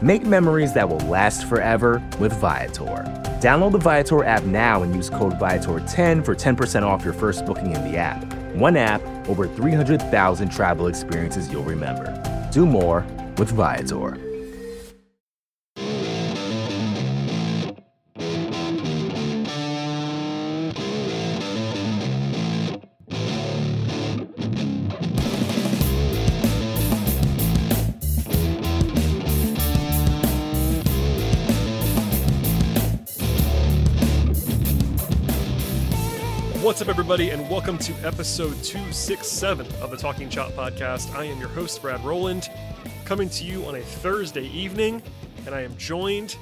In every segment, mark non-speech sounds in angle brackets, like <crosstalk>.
Make memories that will last forever with Viator. Download the Viator app now and use code Viator10 for 10% off your first booking in the app. One app, over 300,000 travel experiences you'll remember. Do more with Viator. Everybody, and welcome to episode 267 of the Talking Chop podcast. I am your host, Brad Rowland, coming to you on a Thursday evening, and I am joined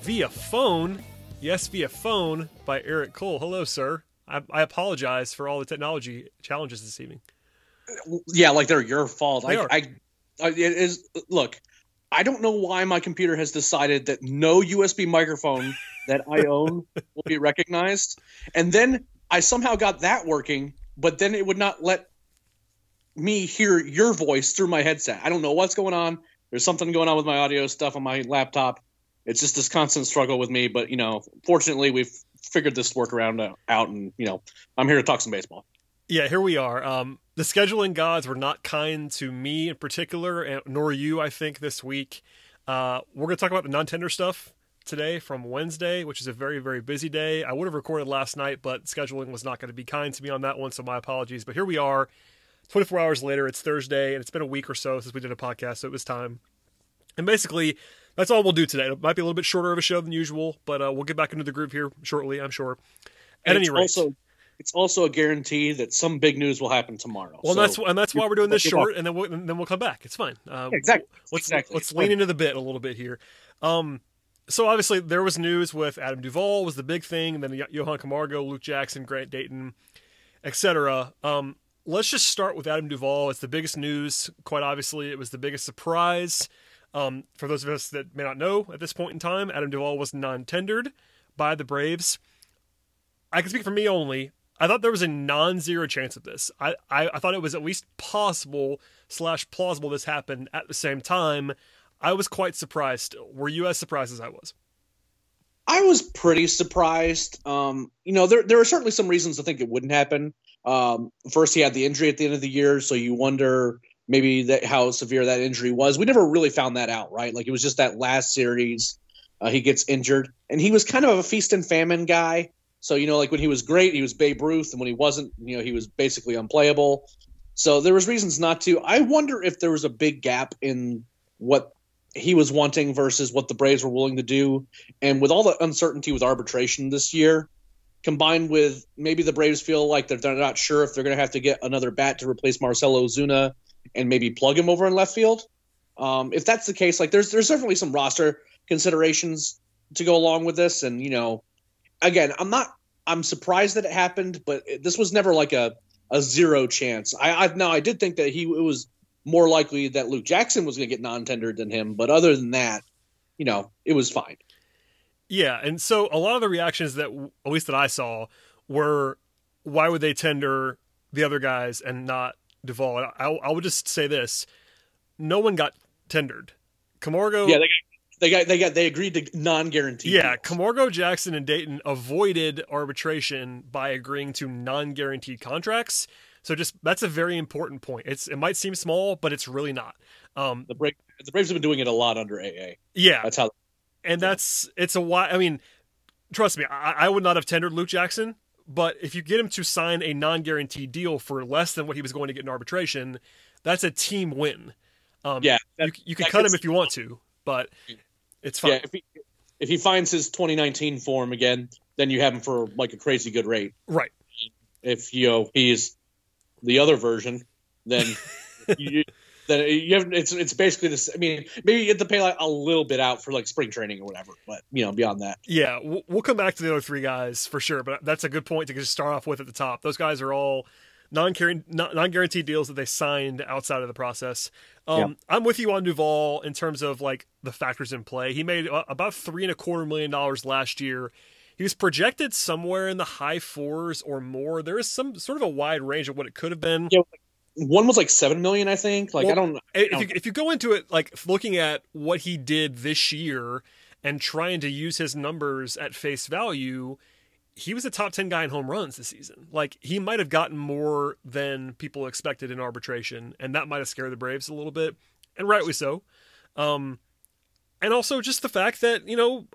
via phone, yes, via phone, by Eric Cole. Hello, sir. I, I apologize for all the technology challenges this evening. Yeah, like they're your fault. They I, are. I, I, it is. Look, I don't know why my computer has decided that no USB microphone that I own <laughs> will be recognized, and then I somehow got that working, but then it would not let me hear your voice through my headset. I don't know what's going on. There's something going on with my audio stuff on my laptop. It's just this constant struggle with me, but you know, fortunately we've figured this workaround out and you know, I'm here to talk some baseball. Yeah, here we are. Um, the scheduling gods were not kind to me in particular, nor you, I think, this week. Uh, we're going to talk about the non-tender stuff today from Wednesday, which is a very, very busy day. I would have recorded last night, but scheduling was not going to be kind to me on that one, so my apologies. But here we are, 24 hours later. It's Thursday, and it's been a week or so since we did a podcast, so it was time. And basically, that's all we'll do today. It might be a little bit shorter of a show than usual, but uh, we'll get back into the groove here shortly, I'm sure. At and any rate. Also, it's also a guarantee that some big news will happen tomorrow. Well, so that's and that's why we're doing this short, and then we'll, and then we'll come back. It's fine. Uh, exactly. Let's exactly. let's lean into the bit a little bit here. Um, so obviously there was news with Adam Duvall was the big thing, and then Johan Camargo, Luke Jackson, Grant Dayton, etc. Um, let's just start with Adam Duvall. It's the biggest news. Quite obviously, it was the biggest surprise. Um, for those of us that may not know at this point in time, Adam Duvall was non-tendered by the Braves. I can speak for me only. I thought there was a non-zero chance of this. I, I, I thought it was at least possible slash plausible this happened at the same time. I was quite surprised. Were you as surprised as I was? I was pretty surprised. Um, you know, there there are certainly some reasons to think it wouldn't happen. Um, first, he had the injury at the end of the year, so you wonder maybe that how severe that injury was. We never really found that out, right? Like it was just that last series uh, he gets injured, and he was kind of a feast and famine guy. So you know, like when he was great, he was Babe Ruth, and when he wasn't, you know, he was basically unplayable. So there was reasons not to. I wonder if there was a big gap in what he was wanting versus what the Braves were willing to do. And with all the uncertainty with arbitration this year, combined with maybe the Braves feel like they're, they're not sure if they're going to have to get another bat to replace Marcell Ozuna and maybe plug him over in left field. Um, if that's the case, like there's there's definitely some roster considerations to go along with this. And you know, again, I'm not I'm surprised that it happened, but this was never like a a zero chance. I I now I did think that he it was more likely that Luke Jackson was going to get non-tendered than him, but other than that, you know, it was fine. Yeah, and so a lot of the reactions that at least that I saw were why would they tender the other guys and not Duvall? I, I would just say this: no one got tendered. Camargo, yeah, they got they got they got they agreed to non-guaranteed. Yeah, deals. Camargo, Jackson, and Dayton avoided arbitration by agreeing to non-guaranteed contracts. So just that's a very important point. It's it might seem small, but it's really not. Um, the Braves the Braves have been doing it a lot under AA. Yeah, that's how. And that's it's a why. I mean, trust me, I, I would not have tendered Luke Jackson, but if you get him to sign a non-guaranteed deal for less than what he was going to get in arbitration, that's a team win. Um, yeah, that, you, you can cut him if you want to, but it's fine. Yeah, if he, if he finds his 2019 form again, then you have him for like a crazy good rate. Right. If you know he's the other version, then <laughs> you then you have it's it's basically this. I mean, maybe you have to pay like a little bit out for like spring training or whatever, but you know, beyond that, yeah, we'll, we'll come back to the other three guys for sure. But that's a good point to just start off with at the top. Those guys are all non carrying, non guaranteed deals that they signed outside of the process. Um, yeah. I'm with you on Duvall in terms of like the factors in play. He made uh, about three and a quarter million dollars last year. He was projected somewhere in the high fours or more. There is some sort of a wide range of what it could have been. Yeah, one was like seven million, I think. Like well, I don't. If, don't... You, if you go into it, like looking at what he did this year and trying to use his numbers at face value, he was a top 10 guy in home runs this season. Like he might have gotten more than people expected in arbitration, and that might have scared the Braves a little bit, and rightly so. Um, and also just the fact that, you know,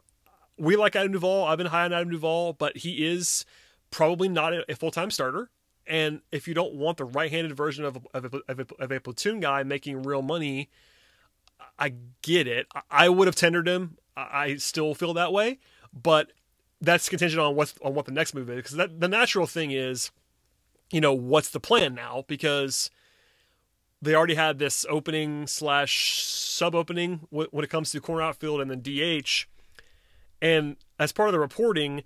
we like Adam Duvall. I've been high on Adam Duvall, but he is probably not a full time starter. And if you don't want the right handed version of, of, a, of, a, of a platoon guy making real money, I get it. I would have tendered him. I still feel that way. But that's contingent on what's on what the next move is because that the natural thing is you know what's the plan now because they already had this opening slash sub opening when it comes to corner outfield and then DH and as part of the reporting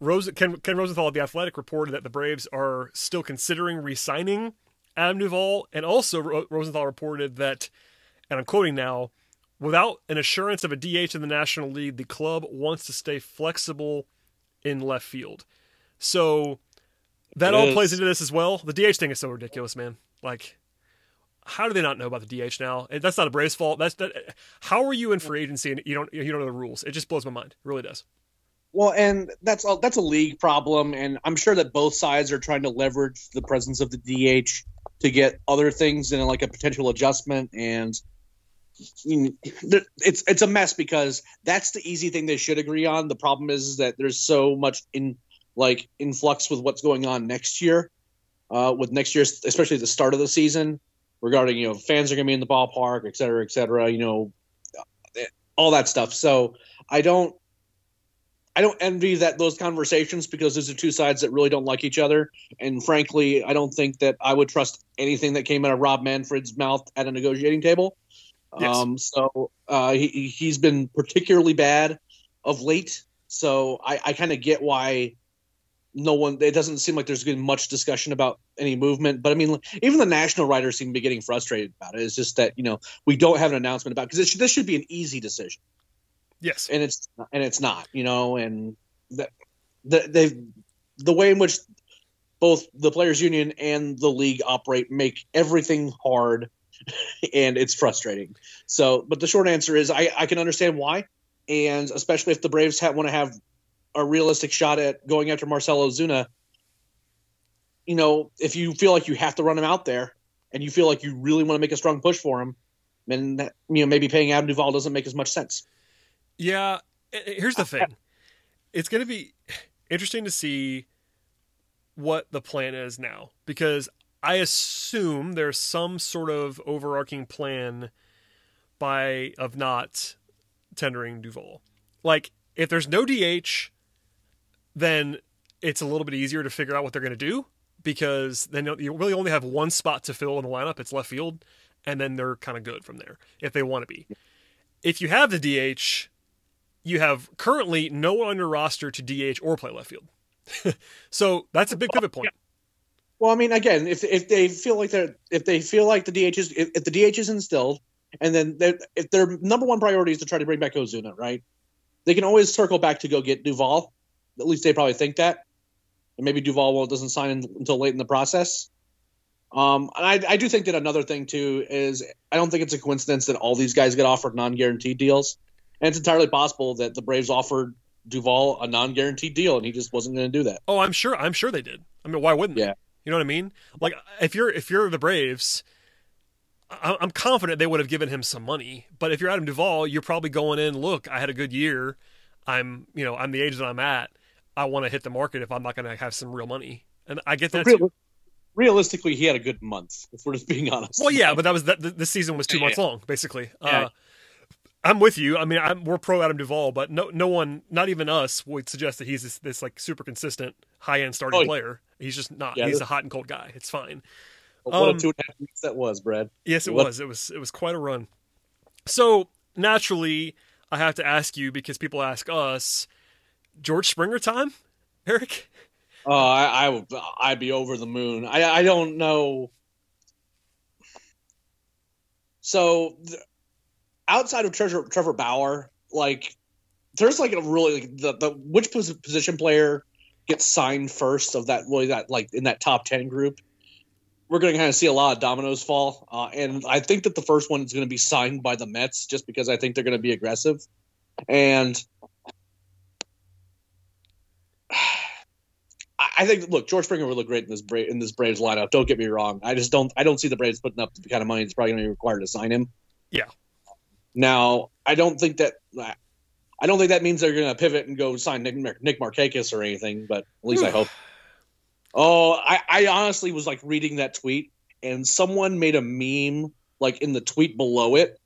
Rose, Ken, Ken Rosenthal of the Athletic reported that the Braves are still considering re-signing Adam Duvall, and also Rosenthal reported that, and I'm quoting now, without an assurance of a DH in the National League, the club wants to stay flexible in left field. So that it all is. plays into this as well. The DH thing is so ridiculous, man. Like, how do they not know about the DH now? That's not a Braves fault. That's that. How are you in free agency and you don't you don't know the rules? It just blows my mind. It really does. Well, and that's a, that's a league problem, and I'm sure that both sides are trying to leverage the presence of the DH to get other things in like a potential adjustment and it's it's a mess because that's the easy thing they should agree on. The problem is, is that there's so much in like influx with what's going on next year, uh, with next year, especially the start of the season, regarding you know fans are going to be in the ballpark, et cetera, et cetera. You know, all that stuff. So I don't. I don't envy that those conversations because those are two sides that really don't like each other. And frankly, I don't think that I would trust anything that came out of Rob Manfred's mouth at a negotiating table. Yes. Um, so uh, he he's been particularly bad of late. So I, I kind of get why no one. It doesn't seem like there's been much discussion about any movement. But I mean, even the national writers seem to be getting frustrated about it. It's just that you know we don't have an announcement about because this should be an easy decision. Yes, and it's and it's not. You know, and that the they the way in which both the players union and the league operate make everything hard <laughs> and it's frustrating. So, but the short answer is I, I can understand why, and especially if the Braves want to have a realistic shot at going after Marcell Ozuna, You know, if you feel like you have to run him out there, and you feel like you really want to make a strong push for him, then that, you know maybe paying Adam Duvall doesn't make as much sense. Yeah, eh, eh, here's the thing: it's going to be interesting to see what the plan is now because I assume there's some sort of overarching plan by of not tendering Duvall. Like if there's no DH, then it's a little bit easier to figure out what they're going to do because then you really only have one spot to fill in the lineup. It's left field, and then they're kind of good from there if they want to be. If you have the DH, you have currently no one on your roster to DH or play left field. <laughs> so that's a big pivot point. Well, I mean, again, if if they feel like they're if they feel like the DH is if, if the DH is instilled, and then if their number one priority is to try to bring back Ozuna, right? They can always circle back to go get Duvall. At least they probably think that. And maybe Duvall will doesn't sign in, until late in the process. Um, and I, I do think that another thing too is I don't think it's a coincidence that all these guys get offered non-guaranteed deals, and it's entirely possible that the Braves offered Duvall a non-guaranteed deal and he just wasn't going to do that. Oh, I'm sure. I'm sure they did. I mean, why wouldn't? Yeah. They? You know what I mean? Like if you're if you're the Braves, I'm confident they would have given him some money. But if you're Adam Duvall, you're probably going in. Look, I had a good year. I'm you know I'm the age that I'm at. I want to hit the market if I'm not going to have some real money. And I get that. Real, too. Realistically, he had a good month. If we're just being <laughs> honest. Well, yeah, but that was that. The season was two Yeah, months long, basically. Yeah. Uh, I'm with you. I mean, I'm, we're pro Adam Duvall, but no, no one, not even us, would suggest that he's this, this like super consistent, high end starting Oh, player. He's just not. Yeah, he's this- a hot and cold guy. It's fine. what um, a two and a half weeks that was, Brad. Yes, it What- was. It was. It was quite a run. So naturally, I have to ask you because people ask us, George Springer time, Eric. Oh, I, I would, I'd be over the moon. I, I don't know. So, outside of Trevor, Trevor Bauer, like, there's like a really like, the the which position player gets signed first of that really that like in that top ten group. We're going to kind of see a lot of dominoes fall, uh, and I think that the first one is going to be signed by the Mets, just because I think they're going to be aggressive, and I think look, George Springer would look great in this Bra- in this Braves lineup. Don't get me wrong. I just don't I don't see the Braves putting up the kind of money that's probably going to be required to sign him. Yeah. Now I don't think that I don't think that means they're going to pivot and go sign Nick, Nick Markakis or anything. But at least I hope. Oh, I, I honestly was like reading that tweet, and someone made a meme like in the tweet below it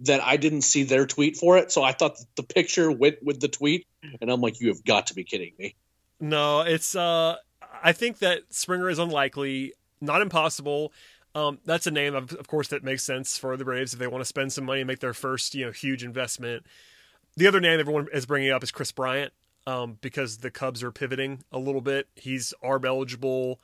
that I didn't see their tweet for it. So I thought the picture went with the tweet, and I'm like, you have got to be kidding me. No, it's. uh I think that Springer is unlikely, not impossible. Um, that's a name, of, of course, that makes sense for the Braves if they want to spend some money and make their first, you know, huge investment. The other name everyone is bringing up is Kris Bryant, um, because the Cubs are pivoting a little bit. He's ARB eligible.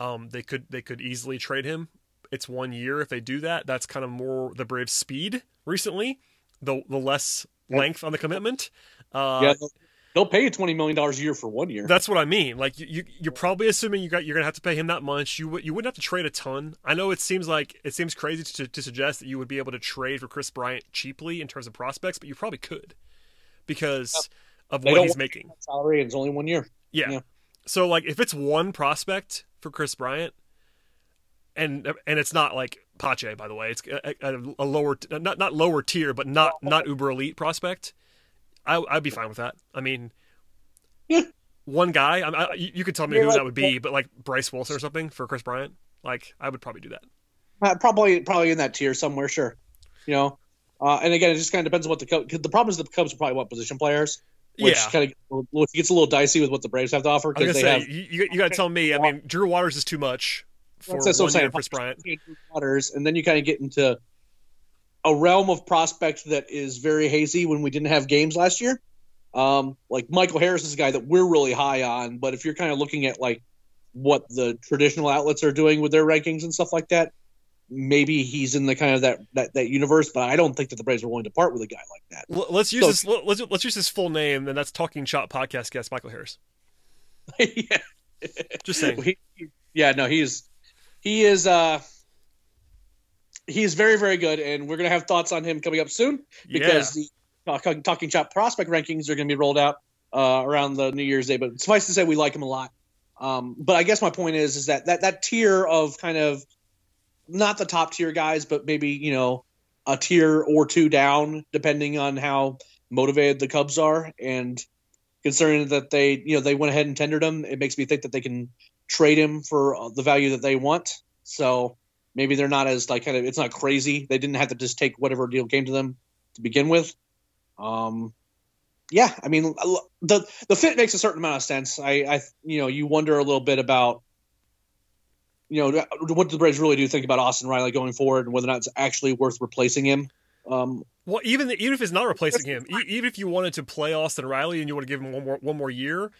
Um, they could they could easily trade him. It's one year if they do that. That's kind of more the Braves' speed recently. The the less length on the commitment. Uh, yeah, they'll, pay you twenty million dollars a year for one year. that's what I mean. Like you, you you're probably assuming you got you're gonna have to pay him that much. You would you wouldn't have to trade a ton. I know it seems like it seems crazy to, to suggest that you would be able to trade for Kris Bryant cheaply in terms of prospects, but you probably could because of They what he's making. salary and it's only one year. Yeah. Yeah. So like if it's one prospect for Kris Bryant, and and it's not like Pache by the way, it's a, a, a lower not not lower tier, but not not uber elite prospect. I I'd be fine with that. I mean, one guy. I, I, you could tell me Yeah, who like- that would be, but like Bryce Wilson or something for Kris Bryant. Like I would probably do that. Uh, probably probably in that tier somewhere. Sure, you know. Uh, and again, it just kind of depends on what the Cubs. The problem is the Cubs are probably what position players, which yeah. kind of gets a little dicey with what the Braves have to offer because they say have you, you, got to tell me. I mean, Drew Waters is too much for That's- one I'm saying. year Kris Bryant. Waters, and then you kind of get into a realm of prospect that is very hazy when we didn't have games last year. Um, like Michael Harris is a guy that we're really high on, but if you're kind of looking at like what the traditional outlets are doing with their rankings and stuff like that, maybe he's in the kind of that that, that universe. But I don't think that the Braves are willing to part with a guy like that. Let's use So- this. let- Let's let's use his full name, and that's Talking Chop podcast guest Michael Harris. <laughs> yeah. Just saying. He, yeah, no, he's he is uh he is very very good, and we're gonna have thoughts on him coming up soon because the Talk- Talking Chop prospect rankings are gonna be rolled out uh, around the New Year's Day. But suffice to say, we like him a lot. Um, but I guess my point is is that that that tier of kind of not the top tier guys, but maybe you know a tier or two down, depending on how motivated the Cubs are, and considering that they you know they went ahead and tendered him, it makes me think that they can trade him for uh, the value that they want. So maybe they're not as like kind of it's not crazy. They didn't have to just take whatever deal came to them to begin with. Um, yeah, I mean the the fit makes a certain amount of sense. I, I you know you wonder a little bit about you know what do the Braves really do think about Austin Riley going forward and whether or not it's actually worth replacing him. Um, Well, even even if it's not replacing him, even if you wanted to play Austin Riley and you want to give him one more one more year,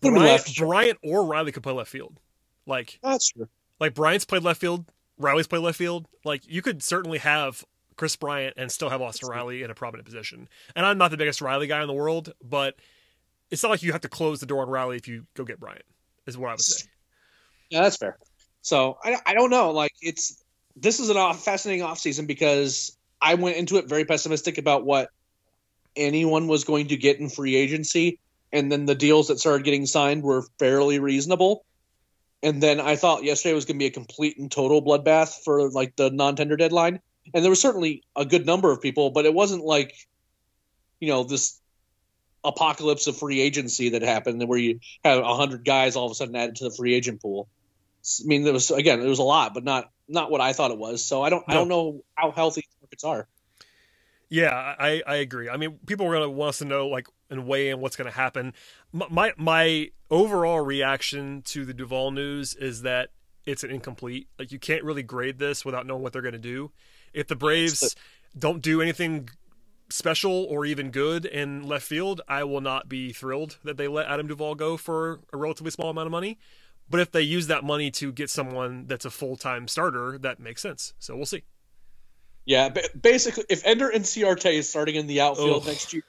Bryant. Bryant or Riley could play left field. Like That's true. like Bryant's played left field, Riley's play left field. Like you could certainly have Kris Bryant and still have Austin Riley in a prominent position. And I'm not the biggest Riley guy in the world, but it's not like you have to close the door on Riley if you go get Bryant. Is what I would say. Yeah, that's fair. So I, I don't know. Like it's this is an off, fascinating offseason because I went into it very pessimistic about what anyone was going to get in free agency, and then the deals that started getting signed were fairly reasonable. And then I thought yesterday was going to be a complete and total bloodbath for like the non-tender deadline, and there was certainly a good number of people, but it wasn't like, you know, this apocalypse of free agency that happened where you have a hundred guys all of a sudden added to the free agent pool. I mean, there was again, there was a lot, but not not what I thought it was. So I don't I don't know how healthy markets are. Yeah, I, I agree. I mean, people are going to want us to know like and weigh in what's going to happen. My, my my overall reaction to the Duvall news is that it's an incomplete. Like you can't really grade this without knowing what they're going to do. If the Braves don't do anything special or even good in left field, I will not be thrilled that they let Adam Duvall go for a relatively small amount of money. But if they use that money to get someone that's a full time starter, that makes sense. So we'll see. Yeah, basically, if Ender Inciarte is starting in the outfield next year,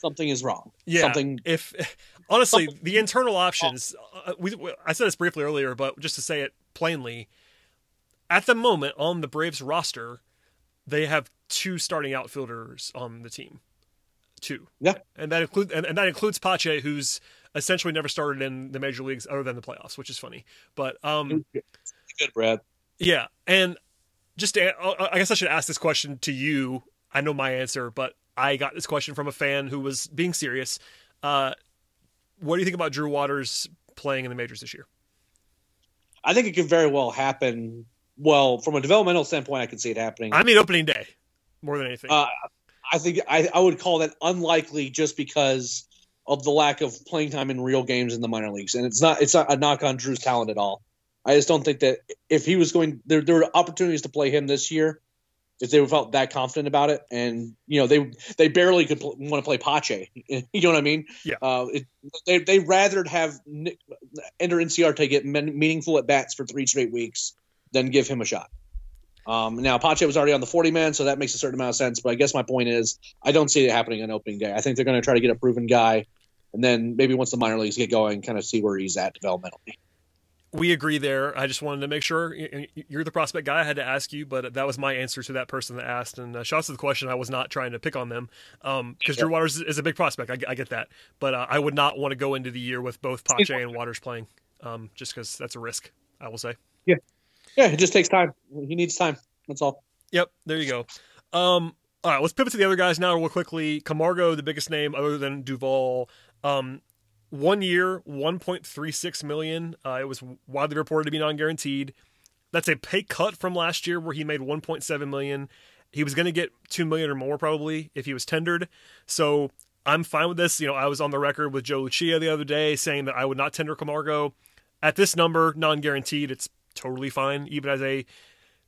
something is wrong. Yeah, something. if <laughs> honestly the internal options uh, we, we- i said this briefly earlier but just to say it plainly at the moment on the braves roster they have two starting outfielders on the team two Yeah. and that includes and, and that includes pache who's essentially never started in the major leagues other than the playoffs which is funny but um Good, Brad. yeah, and just to, uh, I guess I should ask this question to you. I know my answer, but I got this question from a fan who was being serious. Uh, what do you think about Drew Waters playing in the majors this year? I think it could very well happen. Well, from a developmental standpoint, I can see it happening. I mean, opening day more than anything. Uh, I think I, I would call that unlikely just because of the lack of playing time in real games in the minor leagues, and it's not it's not a knock on Drew's talent at all. I just don't think that if he was going, there there were opportunities to play him this year if they felt that confident about it, and you know they they barely could pl- want to play Pache. <laughs> You know what I mean? Yeah. Uh, it, they they rather have Nick, Ender Inciarte get men, meaningful at bats for three straight weeks than give him a shot. Um, now Pache was already on the 40 man, so that makes a certain amount of sense. But I guess my point is, I don't see it happening on opening day. I think they're going to try to get a proven guy, and then maybe once the minor leagues get going, kind of see where he's at developmentally. We agree there. I just wanted to make sure you're the prospect guy. I had to ask you, but that was my answer to that person that asked. And uh, shouts to the question. I was not trying to pick on them because Drew Waters is- is a big prospect. I, I get that, but uh, I would not want to go into the year with both Pache and Waters playing, um, just because that's a risk. I will say. Yeah, yeah, it just takes time. He needs time. That's all. Yep, there you go. Um, all right, let's pivot to the other guys now real quickly. Camargo, the biggest name other than Duvall. Um, one year, 1.36 million. Uh, it was widely reported to be non-guaranteed. That's a pay cut from last year where he made 1.7 million. He was going to get 2 million or more probably if he was tendered. So I'm fine with this. You know, I was on the record with Joe Lucia the other day saying that I would not tender Camargo. At this number, non-guaranteed, it's totally fine, even as a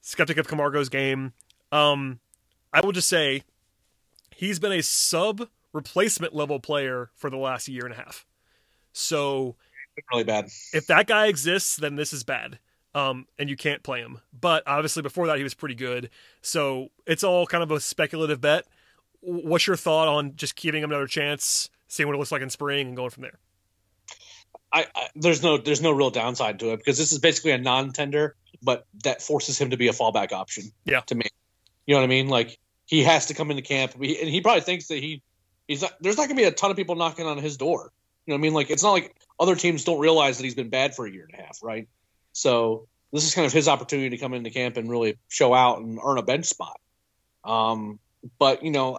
skeptic of Camargo's game. Um, I will just say he's been a sub replacement level player for the last year and a half. So Really bad. if that guy exists, then this is bad. Um, and you can't play him. But obviously before that he was pretty good. So it's all kind of a speculative bet. What's your thought on just giving him another chance, seeing what it looks like in spring, and going from there? I, I there's no there's no real downside to it because this is basically a non-tender, but that forces him to be a fallback option. Yeah. To me, you know what I mean? Like he has to come into camp, and he probably thinks that he he's not. There's not gonna be a ton of people knocking on his door. You know I mean? Like it's not like other teams don't realize that he's been bad for a year and a half, right? So this is kind of his opportunity to come into camp and really show out and earn a bench spot. Um, but you know,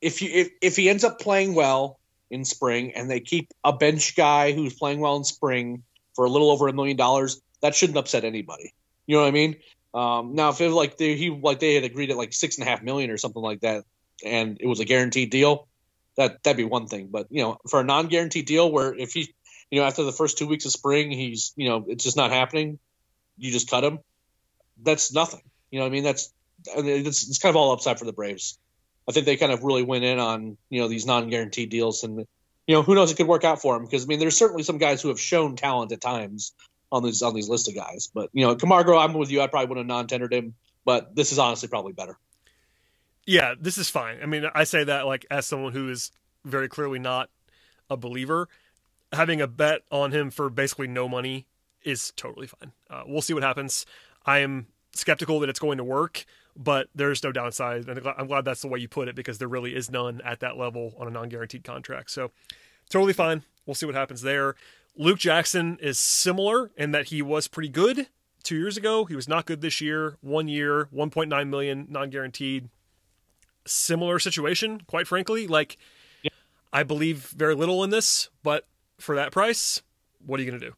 if you if, if he ends up playing well in spring and they keep a bench guy who's playing well in spring for a little over a million dollars, that shouldn't upset anybody. You know what I mean? Um, now if it like they, he like they had agreed at like six and a half million or something like that, and it was a guaranteed deal, that that'd be one thing. But you know, for a non-guaranteed deal where if he, you know, after the first two weeks of spring, he's you know it's just not happening, you just cut him. That's nothing. You know I mean? That's it's, it's kind of all upside for the Braves. I think they kind of really went in on you know these non-guaranteed deals, and you know, who knows? It could work out for him because I mean, there's certainly some guys who have shown talent at times on these on these list of guys. But you know, Camargo, I'm with you. I probably would have non-tendered him, but this is honestly probably better. Yeah, this is fine. I mean, I say that like as someone who is very clearly not a believer. Having a bet on him for basically no money is totally fine. Uh, we'll see what happens. I am skeptical that it's going to work, but there's no downside. And I'm glad that's the way you put it because there really is none at that level on a non guaranteed contract. So totally fine. We'll see what happens there. Luke Jackson is similar in that he was pretty good two years ago. He was not good this year. One year, 1.9 million non guaranteed. Similar situation, quite frankly. Like, yeah. I believe very little in this, but for that price, what are you going to do?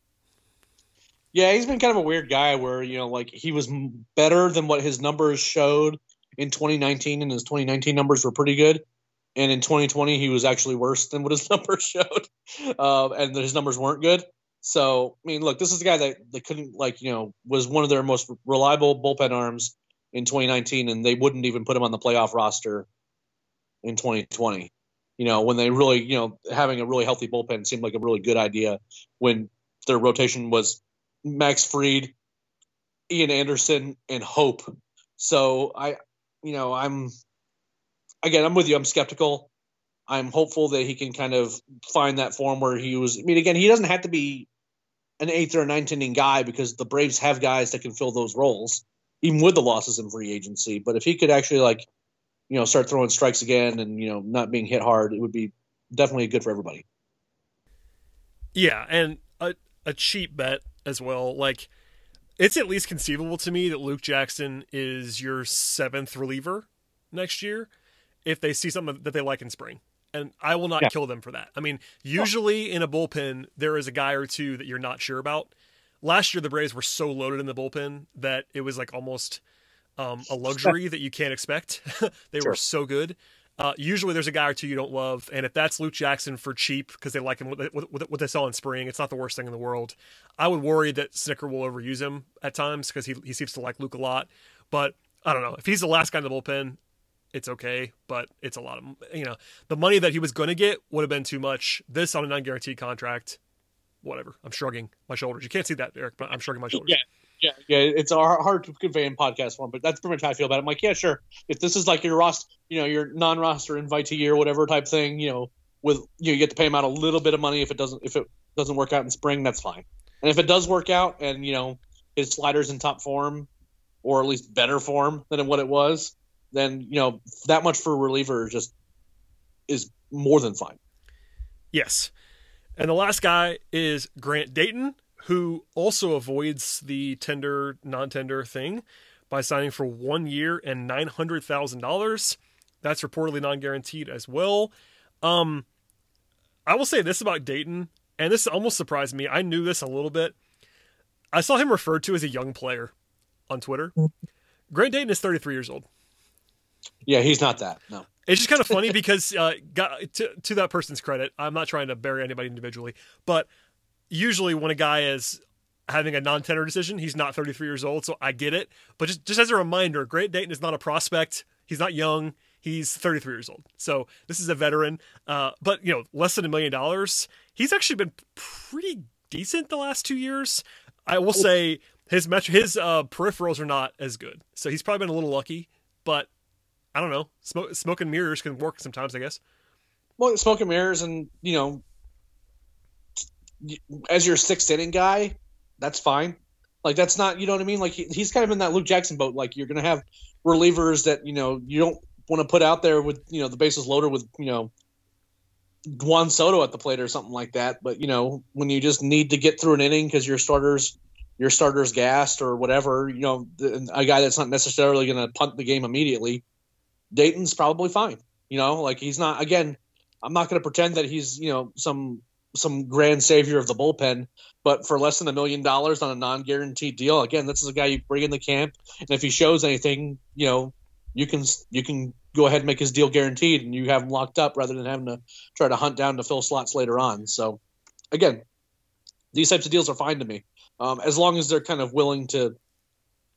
Yeah, he's been kind of a weird guy where, you know, like he was better than what his numbers showed in 2019, and his 2019 numbers were pretty good. And in 2020, he was actually worse than what his <laughs> numbers showed, uh, and his numbers weren't good. So, I mean, look, this is a guy that they couldn't, like, you know, was one of their most reliable bullpen arms in 2019, and they wouldn't even put him on the playoff roster in 2020. You know, when they really, you know, having a really healthy bullpen seemed like a really good idea when their rotation was Max Fried, Ian Anderson, and Hope. So I, you know, I'm again, I'm with you. I'm skeptical. I'm hopeful that he can kind of find that form where he was. I mean, again, he doesn't have to be an eighth or ninth inning guy because the Braves have guys that can fill those roles, even with the losses in free agency. But if he could actually like, you know, start throwing strikes again and you know not being hit hard, it would be definitely good for everybody. Yeah, and a a cheap bet as well. Like, it's at least conceivable to me that Luke Jackson is your seventh reliever next year if they see something that they like in spring. And I will not yeah. kill them for that. I mean, usually in a bullpen, there is a guy or two that you're not sure about. Last year, the Braves were so loaded in the bullpen that it was like almost um, a luxury that you can't expect. <laughs> they sure. were so good. Uh, usually there's a guy or two you don't love, and if that's Luke Jackson for cheap because they like him what, what, what, they saw in spring, it's not the worst thing in the world. I would worry that Snitker will overuse him at times because he he seems to like Luke a lot. But I don't know if he's the last guy in the bullpen, it's okay, but it's a lot of you know the money that he was going to get would have been too much. This on a non-guaranteed contract, whatever. I'm shrugging my shoulders. You can't see that, Eric, but I'm shrugging my shoulders. Yeah, yeah, yeah, it's hard to convey in podcast form, but that's pretty much how I feel about it. I'm like, yeah, sure. If this is like your roster, you know, your non-roster invitee or whatever type thing, you know, with you, know, you get to pay him out a little bit of money if it doesn't if it doesn't work out in spring, that's fine. And if it does work out, and you know his sliders in top form, or at least better form than what it was, then you know that much for a reliever just is more than fine. Yes. And the last guy is Grant Dayton, who also avoids the tender non tender thing by signing for one year and $900,000. That's reportedly non guaranteed as well. Um, I will say this about Dayton, and this almost surprised me. I knew this a little bit. I saw him referred to as a young player on Twitter. Grant Dayton is 33 years old. Yeah, he's not that. No. It's just kind of funny because, uh, got, to, to that person's credit, I'm not trying to bury anybody individually, but usually when a guy is having a non-tender decision, he's not 33 years old, so I get it. But just just as a reminder, Grant Dayton is not a prospect. He's not young. He's 33 years old. So this is a veteran. Uh, but you know, less than a million dollars. He's actually been pretty decent the last two years. I will say his metro, his uh, peripherals are not as good. So he's probably been a little lucky. But I don't know. Smoke, smoke and mirrors can work sometimes, I guess. Well, smoke and mirrors, and you know, as your sixth inning guy, that's fine. Like that's not, you know what I mean? Like he, he's kind of in that Luke Jackson boat. Like you're gonna have relievers that you know you don't want to put out there with you know the bases loaded with you know Juan Soto at the plate or something like that. But you know when you just need to get through an inning because your starters your starters gassed or whatever, you know a guy that's not necessarily going to punt the game immediately. Dayton's probably fine. You know, like he's not again. I'm not going to pretend that he's you know some some grand savior of the bullpen, but for less than a million dollars on a non-guaranteed deal, again, this is a guy you bring in the camp, and if he shows anything, you know, you can you can go ahead and make his deal guaranteed, and you have him locked up rather than having to try to hunt down to fill slots later on. So, again, these types of deals are fine to me, um, as long as they're kind of willing to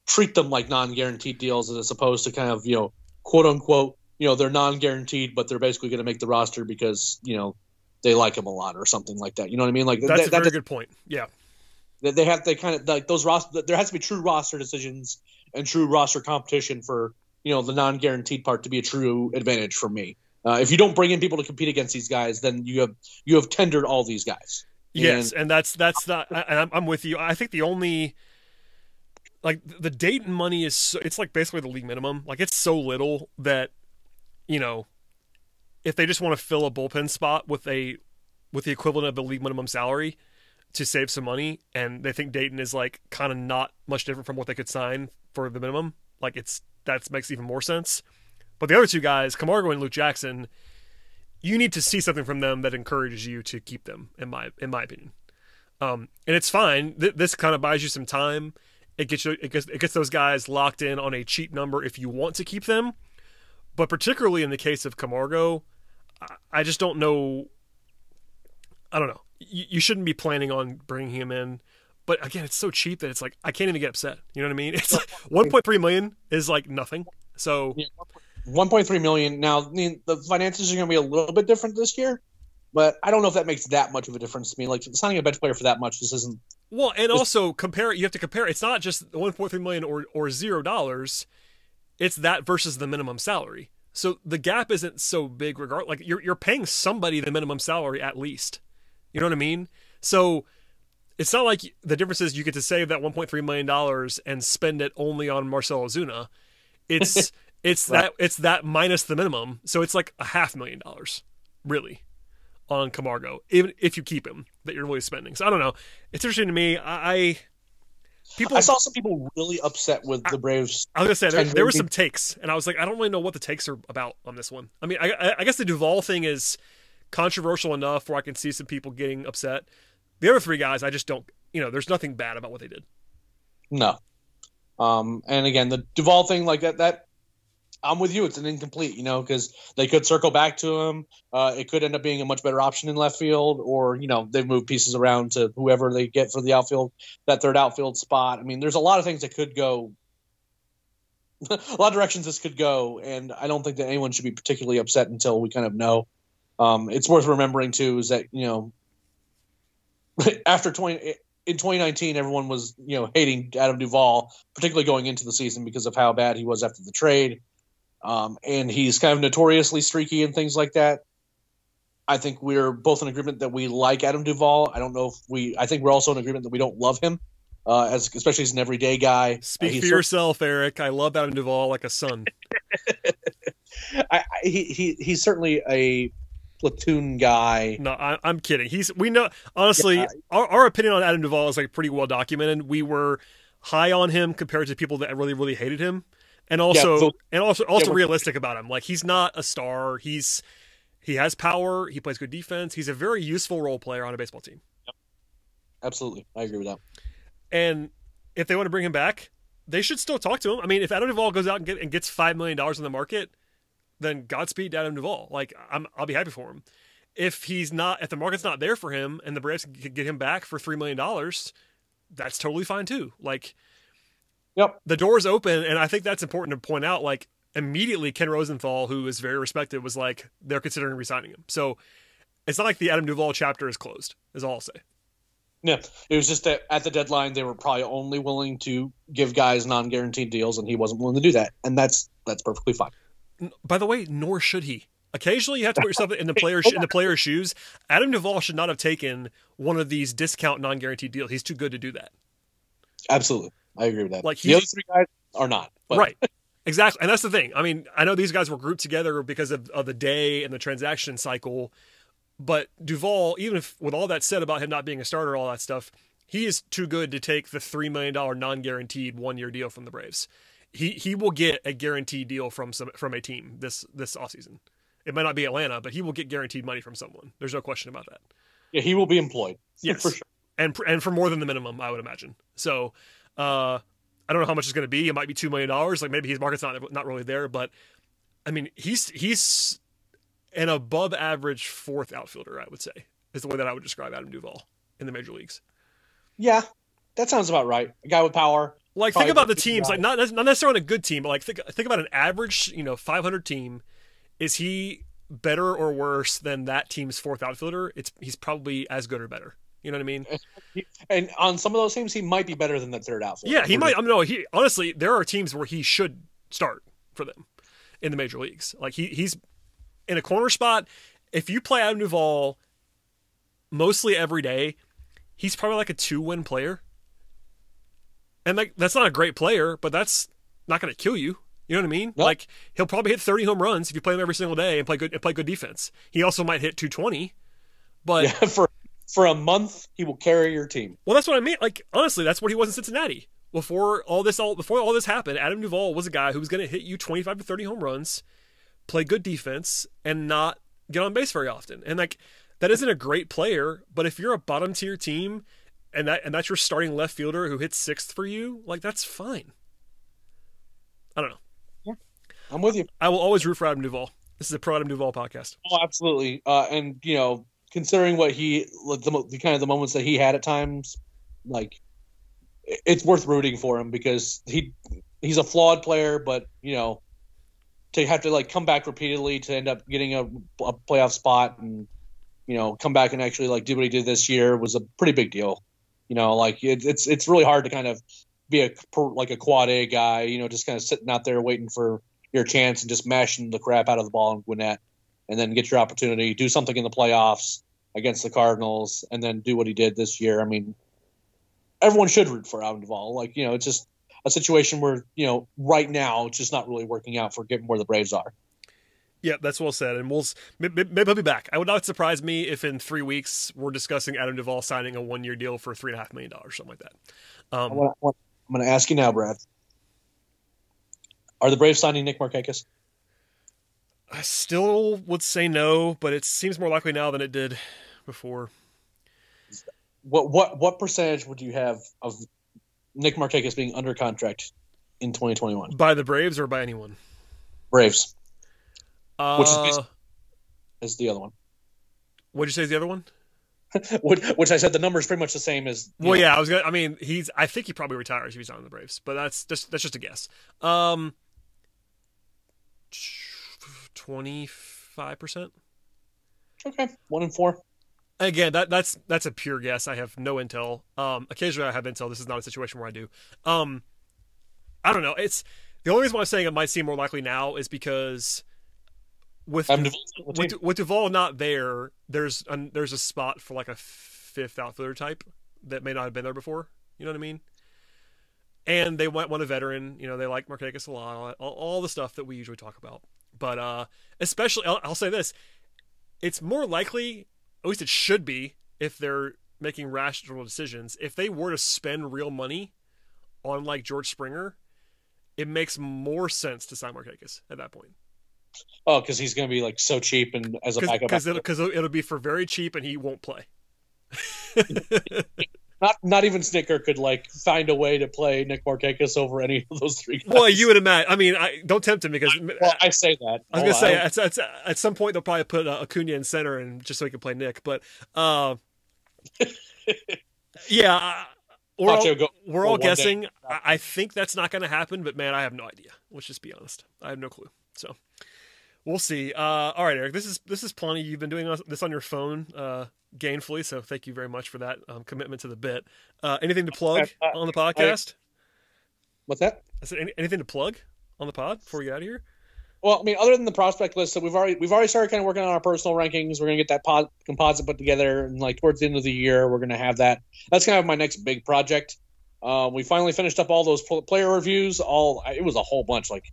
treat them like non-guaranteed deals as opposed to kind of you know quote unquote you know they're non-guaranteed, but they're basically going to make the roster because you know they like him a lot or something like that. You know what I mean? Like That's that, a very that, good point. Yeah. they have they kind of like those roster. There has to be true roster decisions and true roster competition for you know the non-guaranteed part to be a true advantage for me. Uh, if you don't bring in people to compete against these guys, then you have you have tendered all these guys. Yes, And- and that's that's not. And I'm, I'm with you. I think the only like the Dayton money is so, it's like basically the league minimum. Like it's so little that you know if they just want to fill a bullpen spot with a with the equivalent of the league minimum salary to save some money, and they think Dayton is like kind of not much different from what they could sign for the minimum. Like it's that makes even more sense. But the other two guys, Camargo and Luke Jackson, you need to see something from them that encourages you to keep them. In my in my opinion, um, and it's fine. Th- this kind of buys you some time. It gets you it gets it gets those guys locked in on a cheap number if you want to keep them. But particularly in the case of Camargo, I, just don't know. I don't know. You, you shouldn't be planning on bringing him in. But again, it's so cheap that it's like I can't even get upset. You know what I mean? <laughs> It's like 1.3 million is like nothing. So Yeah, 1.3 million. Now, the finances are going to be a little bit different this year, but I don't know if that makes that much of a difference to me. Like signing a bench player for that much, this isn't. Well, and also compare. You have to compare. It's not just 1.3 million or or zero dollars. It's that versus the minimum salary. So the gap isn't so big. Regard like you're you're paying somebody the minimum salary at least. You know what I mean? So it's not like the difference is you get to save that 1.3 million dollars and spend it only on Marcell Ozuna. It's <laughs> it's Right. that it's that minus the minimum. So it's like a half million dollars, really, on Camargo, even if you keep him that you're really spending. So I don't know. It's interesting to me. I, I people I saw some people really upset with the Braves. I was gonna say there, there were some takes, and I was like, I don't really know what the takes are about on this one. I mean, I, I- I guess the Duvall thing is controversial enough where I can see some people getting upset. The other three guys, I just don't. You know, there's nothing bad about what they did. No. Um, and again, the Duvall thing, like that, that I'm with you. It's an incomplete, you know, because they could circle back to him. Uh, it could end up being a much better option in left field, or you know, they've moved pieces around to whoever they get for the outfield, that third outfield spot. I mean, there's a lot of things that could go. <laughs> a lot of directions this could go, and I don't think that anyone should be particularly upset until we kind of know. Um, it's worth remembering too is that you know <laughs> after 20 in 2019 everyone was you know hating Adam Duvall particularly going into the season because of how bad he was after the trade um, and he's kind of notoriously streaky and things like that I think we're both in agreement that we like Adam Duvall I don't know if we I think we're also in agreement that we don't love him uh, as especially as an everyday guy Speak Uh, for yourself, Eric. I love Adam Duvall like a son. <laughs> I, I, he, he he's certainly a platoon guy No, I, I'm kidding. He's we know honestly, Yeah. our, our opinion on Adam Duvall is like pretty well documented. We were high on him compared to people that really really hated him, and also so- and also also we're- realistic about him. Like he's not a star. He's he has power. He plays good defense. He's a very useful role player on a baseball team. absolutely I agree with that And if they want to bring him back, they should still talk to him. I mean, if Adam Duvall goes out and, get, and gets five million dollars in the market, then Godspeed Adam Duvall. Like I'm, I'll be happy for him. If he's not, if the market's not there for him, and the Braves can get him back for three million dollars, that's totally fine too. Like, Yep. the door's open, and I think that's important to point out. Like immediately, Ken Rosenthal, who is very respected, was like they're considering resigning him. So it's not like the Adam Duvall chapter is closed. Is all I'll say. Yeah, it was just that at the deadline they were probably only willing to give guys non-guaranteed deals, and he wasn't willing to do that, and that's that's perfectly fine. By the way, nor should he. Occasionally, you have to put yourself in the player's in the player's shoes. Adam Duvall should not have taken one of these discount non-guaranteed deals. He's too good to do that. Absolutely, I agree with that. Like, the other three guys are not. But right. Exactly. And that's the thing. I mean, I know these guys were grouped together because of, of the day and the transaction cycle, but Duvall, even if with all that said about him not being a starter, all that stuff, he is too good to take the three million dollar non guaranteed one year deal from the Braves. He he will get a guaranteed deal from some from a team this this offseason. It might not be Atlanta, but he will get guaranteed money from someone. There's no question about that. Yeah, he will be employed. Yes. for sure. and and for more than the minimum, I would imagine. So, uh, I don't know how much it's going to be. It might be two million dollars. Like maybe his market's not not really there, but I mean, he's he's an above average fourth outfielder. I would say is the way that I would describe Adam Duvall in the major leagues. Yeah, that sounds about right. A guy with power. Like think about the teams, like not not necessarily on a good team, but like think think about an average, you know, 500 team. Is he better or worse than that team's fourth outfielder, it's he's probably as good or better. You know what I mean? <laughs> And on some of those teams, he might be better than the third outfield. Yeah, he might. I mean, no, he honestly, there are teams where he should start for them in the major leagues. Like he he's in a corner spot. If you play Adam Duvall mostly every day, he's probably like a two win player. And like that's not a great player, but that's not going to kill you. You know what I mean? Nope. Like he'll probably hit 30 home runs if you play him every single day and play good and play good defense. He also might hit 220. But Yeah, <laughs> for for a month, he will carry your team. well, that's what I mean. Like honestly, that's what he was in Cincinnati. Before all this all before all this happened, Adam Duvall was a guy who was going to hit you 25 to 30 home runs, play good defense and not get on base very often. And like that isn't a great player, but if you're a bottom tier team and that and that's your starting left fielder who hits sixth for you, like that's fine. I don't know. I'm with you. I will always root for Adam Duvall. This is a pro Adam Duvall podcast. Oh, absolutely. Uh, and you know, considering what he the, the kind of the moments that he had at times, like it's worth rooting for him because he he's a flawed player, but you know, to have to like come back repeatedly to end up getting a, a playoff spot and you know come back and actually like do what he did this year was a pretty big deal. You know, like it, it's it's really hard to kind of be a like a quad A guy. You know, just kind of sitting out there waiting for your chance and just mashing the crap out of the ball in Gwinnett and then get your opportunity, do something in the playoffs against the Cardinals, and then do what he did this year. I mean, everyone should root for Adam Duvall. Like, you know, it's just a situation where, you know, right now it's just not really working out for getting where the Braves are. Yeah, that's well said. And we'll s- may- may- maybe he'll be back. I would not surprise me if in three weeks we're discussing Adam Duvall signing a one year deal for three and a half million dollars, something like that. Um, I'm going to ask you now, Brad. Are the Braves signing Nick Markakis? I still would say no, but it seems more likely now than it did before. What what what percentage would you have of Nick Markakis being under contract in 2021? By the Braves or by anyone? Braves Uh, Which is is the other one. what'd you say is the other one? <laughs> which, which I said the number is pretty much the same as. Well, know, yeah, I was gonna. I mean, he's. I think he probably retires if he's not on the Braves, but that's just that's just a guess. Um, twenty five percent. Okay, one in four. Again, that that's that's a pure guess. I have no intel. Um, occasionally I have intel. This is not a situation where I do. Um, I don't know. It's the only reason why I'm saying it might seem more likely now is because with I'm Du- Duvall's on the with, with Duvall not there, there's an, there's a spot for like a fifth outfielder type that may not have been there before. You know what I mean? And they want, want a veteran. You know, they like Markakis a lot. All, all the stuff that we usually talk about. But uh, especially, I'll, I'll say this: it's more likely, at least it should be, if they're making rational decisions. If they were to spend real money on like George Springer, it makes more sense to sign Markakis at that point. Oh, because he's going to be like so cheap and as a backup. because it'll, 'cause it'll, it'll be for very cheap and he won't play. <laughs> not not even Snitker could like find a way to play Nick Markakis over any of those three. Guys. well, you would imagine. I mean, I, don't tempt him because Well, I say that. I was Oh, gonna say at, at, at some point they'll probably put uh, Acuna in center and just so he can play Nick. But uh, <laughs> yeah, we're all, go- we're all day. guessing. I, I think that's not going to happen, but man, I have no idea. Let's just be honest. I have no clue. So we'll see. Uh, all right, Eric. This is this is plenty. You've been doing this on your phone uh, gainfully, so thank you very much for that um, commitment to the bit. Uh, anything to plug Uh, on the podcast? What's that? I said any, anything to plug on the pod before we get out of here? Well, I mean, other than the prospect list, that we've already we've already started kind of working on our personal rankings. We're gonna get that pod, composite put together, and like towards the end of the year, we're gonna have that. That's kind of my next big project. Uh, we finally finished up all those player reviews. All it was a whole bunch, like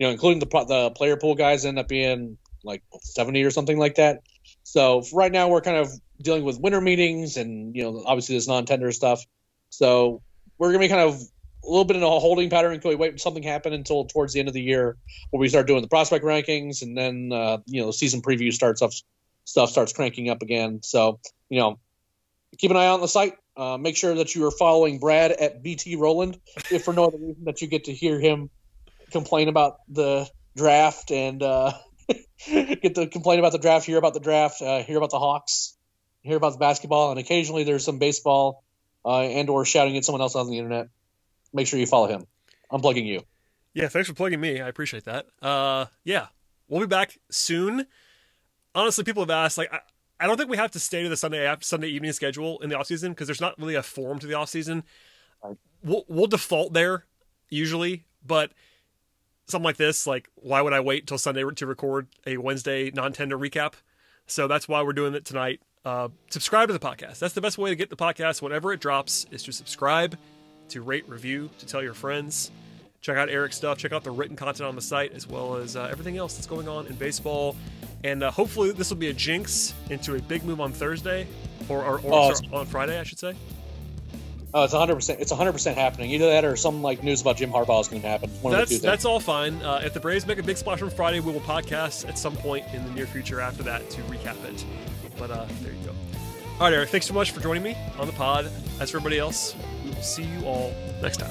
you know, including the the player pool guys end up being like seventy or something like that. So right now, we're kind of dealing with winter meetings, and you know, obviously this non-tender stuff. So we're gonna be kind of a little bit in a holding pattern until we wait for something happen until towards the end of the year where we start doing the prospect rankings and then uh, you know season preview starts up stuff starts cranking up again so you know keep an eye on the site uh, make sure that you are following brad at bt rowland if for no other reason that you get to hear him complain about the draft and uh, <laughs> get to complain about the draft hear about the draft uh, hear about the hawks hear about the basketball and occasionally there's some baseball uh, and or shouting at someone else on the internet make sure you follow him i'm plugging you Yeah, thanks for plugging me. I appreciate that. Uh, yeah, we'll be back soon. honestly, people have asked like. I, I don't think we have to stay to the Sunday Sunday evening schedule in the off season because there's not really a form to the off season. We'll, we'll default there usually, but something like this, like why would I wait until Sunday to record a Wednesday non-tender recap? So that's why we're doing it tonight. Uh, subscribe to the podcast. That's the best way to get the podcast whenever it drops is to subscribe, to rate, review, to tell your friends. Check out Eric's stuff. Check out the written content on the site as well as uh, everything else that's going on in baseball. And uh, hopefully this will be a jinx into a big move on Thursday or, or, or oh, sorry, on Friday, I should say. Oh, it's 100. percent It's 100 percent happening. Either that, or some like news about Jim Harbaugh is going to happen. One that's that's all fine. Uh, if the Braves make a big splash on Friday, we will podcast at some point in the near future after that to recap it. But uh, there you go. All right, Eric. Thanks so much for joining me on the pod. As for everybody else, we will see you all next time.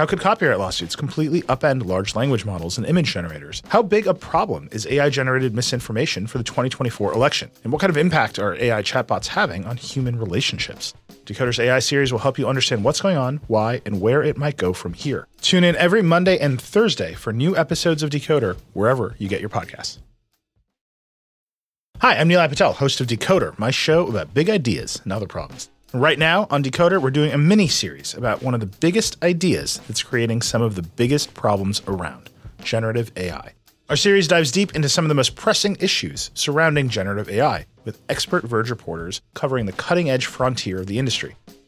How could copyright lawsuits completely upend large language models and image generators? How big a problem is AI generated misinformation for the 2024 election? And what kind of impact are AI chatbots having on human relationships? Decoder's AI series will help you understand what's going on, why, and where it might go from here. Tune in every Monday and Thursday for new episodes of Decoder wherever you get your podcasts. Hi, I'm Nilay Patel, host of Decoder, my show about big ideas and other problems. Right now on Decoder, we're doing a mini series about one of the biggest ideas that's creating some of the biggest problems around generative AI. Our series dives deep into some of the most pressing issues surrounding generative AI, with expert Verge reporters covering the cutting edge frontier of the industry.